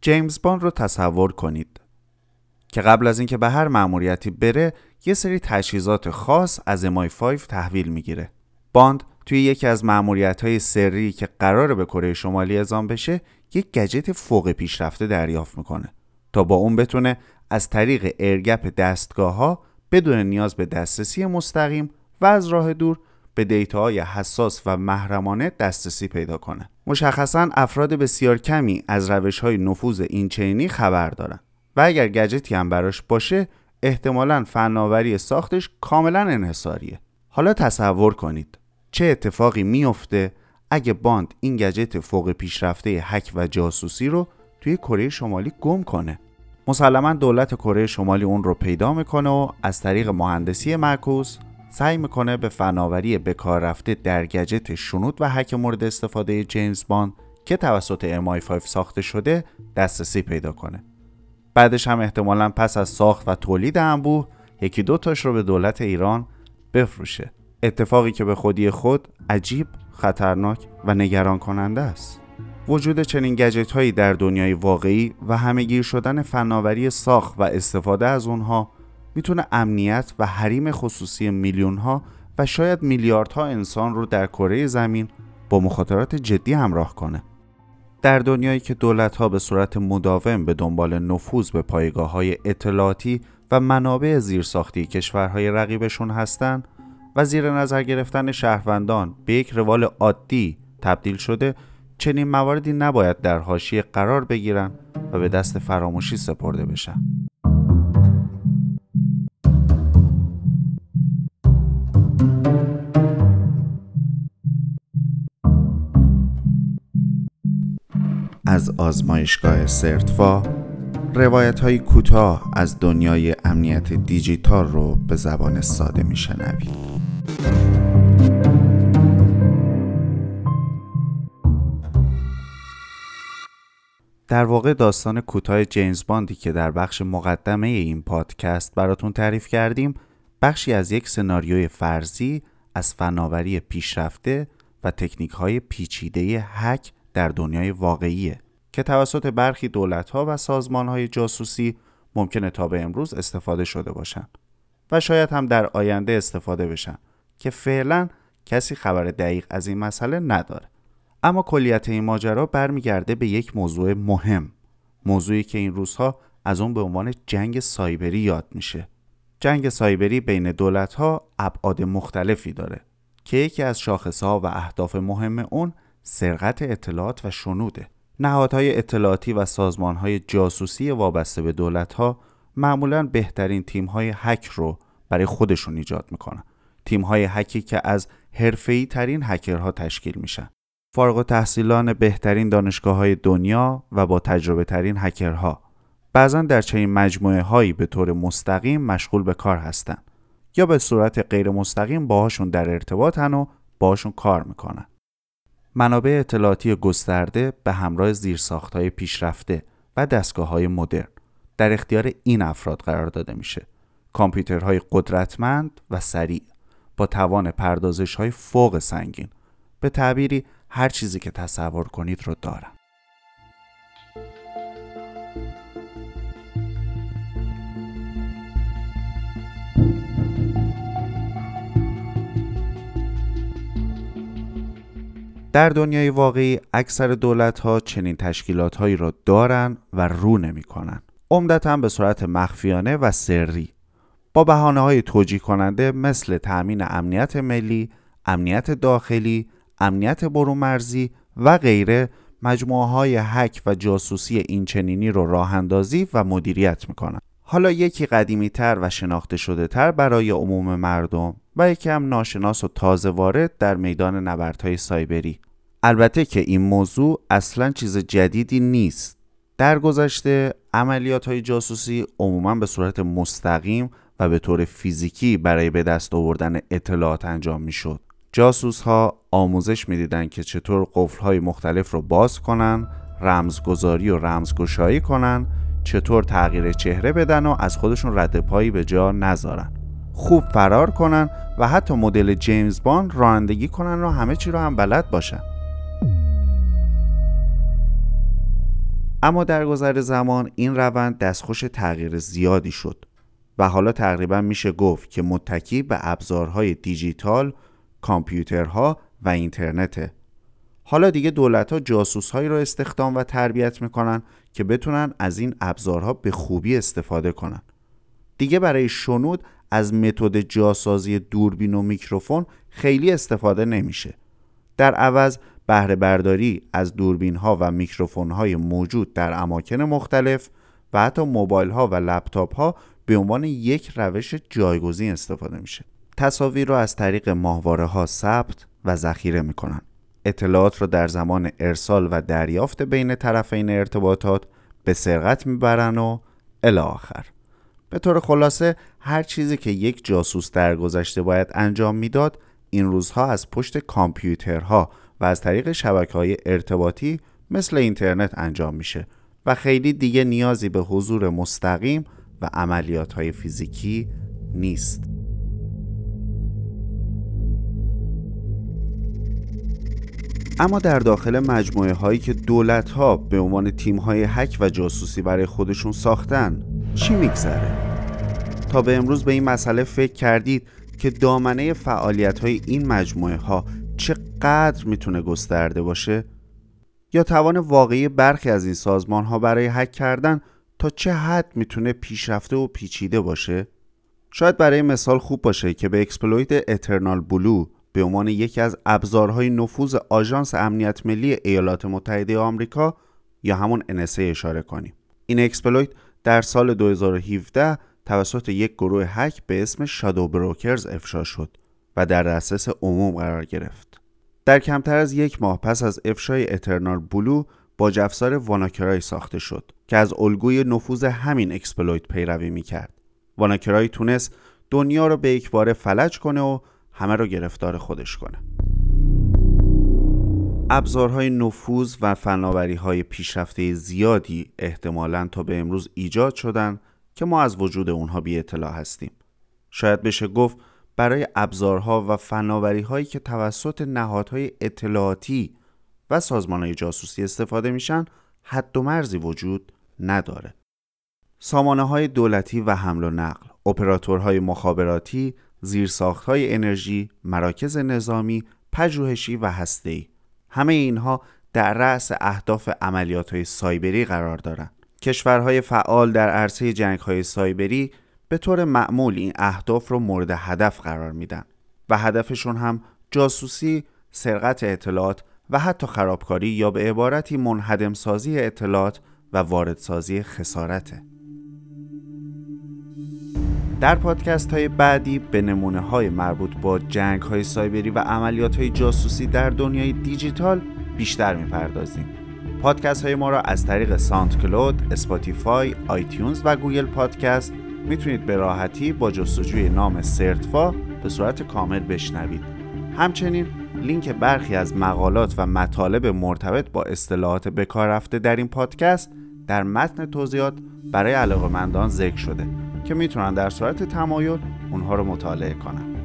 جیمز باند رو تصور کنید که قبل از اینکه به هر مأموریتی بره یه سری تجهیزات خاص از MI5 تحویل می‌گیره. باند توی یکی از مأموریت های سری که قراره به کره شمالی اعزام بشه یک گجت فوق پیشرفته دریافت می‌کنه تا با اون بتونه از طریق air gap دستگاه ها بدون نیاز به دسترسی مستقیم و از راه دور به data های حساس و محرمانه دسترسی پیدا کنه. مشخصا افراد بسیار کمی از روش های نفوذ این چنینی خبر دارن و اگر گجتی هم براش باشه احتمالا فناوری ساختش کاملا انحصاریه. حالا تصور کنید چه اتفاقی میفته اگه باند این گجت فوق پیشرفته هک و جاسوسی رو توی کره شمالی گم کنه مسلما دولت کره شمالی اون رو پیدا می‌کنه و از طریق مهندسی معکوس سعی می‌کنه به فناوری بکار رفته در گجت شنود و هک مورد استفاده جیمز باند که توسط MI5 ساخته شده دسترسی پیدا کنه بعدش هم احتمالا پس از ساخت و تولید انبوه یکی دو تاش رو به دولت ایران بفروشه اتفاقی که به خودی خود عجیب، خطرناک و نگران کننده است. وجود چنین گجت هایی در دنیای واقعی و همهگیر شدن فناوری ساخت و استفاده از اونها می‌تونه امنیت و حریم خصوصی میلیون ها و شاید میلیاردها انسان رو در کره زمین با مخاطرات جدی همراه کنه. در دنیایی که دولت ها به صورت مداوم به دنبال نفوذ به پایگاه های اطلاعاتی و منابع زیرساختی کشورهای رقیبشون هستند و زیر نظر گرفتن شهروندان به یک روال عادی تبدیل شده چنین مواردی نباید در حاشیه قرار بگیرن و به دست فراموشی سپرده بشن از آزمایشگاه سرتفا روایت های کوتاه از دنیای امنیت دیجیتال رو به زبان ساده میشنوید. در واقع داستان کوتاه جیمز باندی که در بخش مقدمه این پادکست براتون تعریف کردیم بخشی از یک سناریوی فرضی از فناوری پیشرفته و تکنیک های پیچیده هک در دنیای واقعیه که توسط برخی دولت ها و سازمان های جاسوسی ممکنه تا به امروز استفاده شده باشند و شاید هم در آینده استفاده بشن که فعلا کسی خبر دقیق از این مسئله نداره. اما کلیت این ماجرا برمیگرده به یک موضوع مهم موضوعی که این روزها از اون به عنوان جنگ سایبری یاد میشه. جنگ سایبری بین دولت ها ابعاد مختلفی داره که یکی از شاخصها و اهداف مهم اون سرقت اطلاعات و شنوده. نهادهای اطلاعاتی و سازمانهای جاسوسی وابسته به دولت ها معمولا بهترین تیم های هک رو برای خودشون ایجاد می‌کنن. تیم های هکی که از حرفه‌ای ترین هکرها تشکیل میشن. فارغ و تحصیلان بهترین دانشگاه های دنیا و با تجربه ترین هکرها. بعضا در چنین مجموعه هایی به طور مستقیم مشغول به کار هستند یا به صورت غیر مستقیم باهاشون در ارتباطن و باهاشون کار می‌کنن. منابع اطلاعاتی گسترده به همراه زیرساخت های پیشرفته و دستگاه های مدرن در اختیار این افراد قرار داده میشه. کامپیوترهای قدرتمند و سریع با توان پردازش های فوق سنگین به تعبیری هر چیزی که تصور کنید رو دارم در دنیای واقعی اکثر دولت ها چنین تشکیلات هایی را دارن و رو نمی کنن. عمدتا به صورت مخفیانه و سری با بحانه های توجیه کننده مثل تأمین امنیت ملی، امنیت داخلی، امنیت برون مرزی و غیره مجموعه های هک و جاسوسی اینچنینی رو راه اندازی و مدیریت می‌کنن حالا یکی قدیمی تر و شناخته شده تر برای عموم مردم و یکی هم ناشناس و تازه وارد در میدان نبردهای سایبری البته که این موضوع اصلا چیز جدیدی نیست در گذشته عملیات های جاسوسی عموما به صورت مستقیم و به طور فیزیکی برای به دست آوردن اطلاعات انجام می شد. جاسوس ها آموزش می‌دیدند که چطور قفل های مختلف رو باز کنن، رمزگذاری و رمزگشایی کنن، چطور تغییر چهره بدن و از خودشون رد پایی به جا نذارن. خوب فرار کنن و حتی مدل جیمز باند رانندگی کنن و همه چی رو هم بلد باشن. اما در گذر زمان این روند دستخوش تغییر زیادی شد و حالا تقریبا میشه گفت که متکی به ابزارهای دیجیتال، کامپیوترها و اینترنته. حالا دیگه دولت ها جاسوس هایی رو استخدام و تربیت می‌کنن که بتونن از این ابزارها به خوبی استفاده کنن. دیگه برای شنود از متد جاسازی دوربین و میکروفون خیلی استفاده نمیشه. در عوض بهره برداری از دوربین ها و میکروفون های موجود در اماکن مختلف و حتی موبایل ها و لپتاپ ها به عنوان یک روش جایگزین استفاده میشه. تصاویر رو از طریق ماهواره ها ثبت و ذخیره می‌کنن. اطلاعات را در زمان ارسال و دریافت بین طرفین ارتباطات به سرقت می‌برن و الی آخر. به طور خلاصه هر چیزی که یک جاسوس در گذشته باید انجام می‌داد این روزها از پشت کامپیوترها و از طریق شبکه های ارتباطی مثل اینترنت انجام میشه و خیلی دیگه نیازی به حضور مستقیم و عملیات های فیزیکی نیست. اما در داخل مجموعه هایی که دولت ها به عنوان تیم های هک و جاسوسی برای خودشون ساختن چی میگذره؟ تا به امروز به این مسئله فکر کردید که دامنه فعالیت های این مجموعه ها چقدر می‌تونه گسترده باشه؟ یا توان واقعی برخی از این سازمان ها برای هک کردن تا چه حد می‌تونه پیشرفته و پیچیده باشه؟ شاید برای مثال خوب باشه که به exploit EternalBlue به عنوان یکی از ابزارهای نفوذ آژانس امنیت ملی ایالات متحده آمریکا یا همون NSA اشاره کنیم. این exploit در سال 2017 توسط یک گروه هک به اسم Shadow Brokers افشا شد و در دسترس عموم قرار گرفت. در کمتر از یک ماه پس از افشای EternalBlue باج‌افزار WannaCry ساخته شد که از الگوی نفوذ همین exploit پیروی می‌کرد. واناکرای تونست دنیا رو به یک بار فلج کنه و همه رو گرفتار خودش کنه. ابزارهای نفوذ و فناوری های پیشرفته زیادی احتمالا تا به امروز ایجاد شدن که ما از وجود اونها بی اطلاع هستیم. شاید بشه گفت برای ابزارها و فناوری هایی که توسط نهادهای اطلاعاتی و سازمان های جاسوسی استفاده میشن حد و مرزی وجود نداره. سامانه های دولتی و حمل و نقل، اپراتورهای مخابراتی، زیرساختهای انرژی، مراکز نظامی، پژوهشی و هسته‌ای همه اینها در رأس اهداف عملیات های سایبری قرار دارند. کشورهای فعال در عرصه جنگ های سایبری به طور معمول این اهداف رو مورد هدف قرار میدن و هدفشون هم جاسوسی، سرقت اطلاعات و حتی خرابکاری یا به عبارتی منهدم سازی اطلاعات و واردسازی خسارته. در پادکست های بعدی به نمونه های مربوط با جنگ های سایبری و عملیات های جاسوسی در دنیای دیجیتال بیشتر می‌پردازیم. پادکست های ما را از طریق SoundCloud، Spotify، iTunes و Google Podcast می‌تونید به راحتی با جستجوی نام Certfa به صورت کامل بشنوید. همچنین لینک برخی از مقالات و مطالب مرتبط با اصطلاحات بکار رفته در این پادکست در متن توضیحات برای علاقمندان ذکر شده که می‌تونن در صورت تمایل اونها رو مطالعه کنن.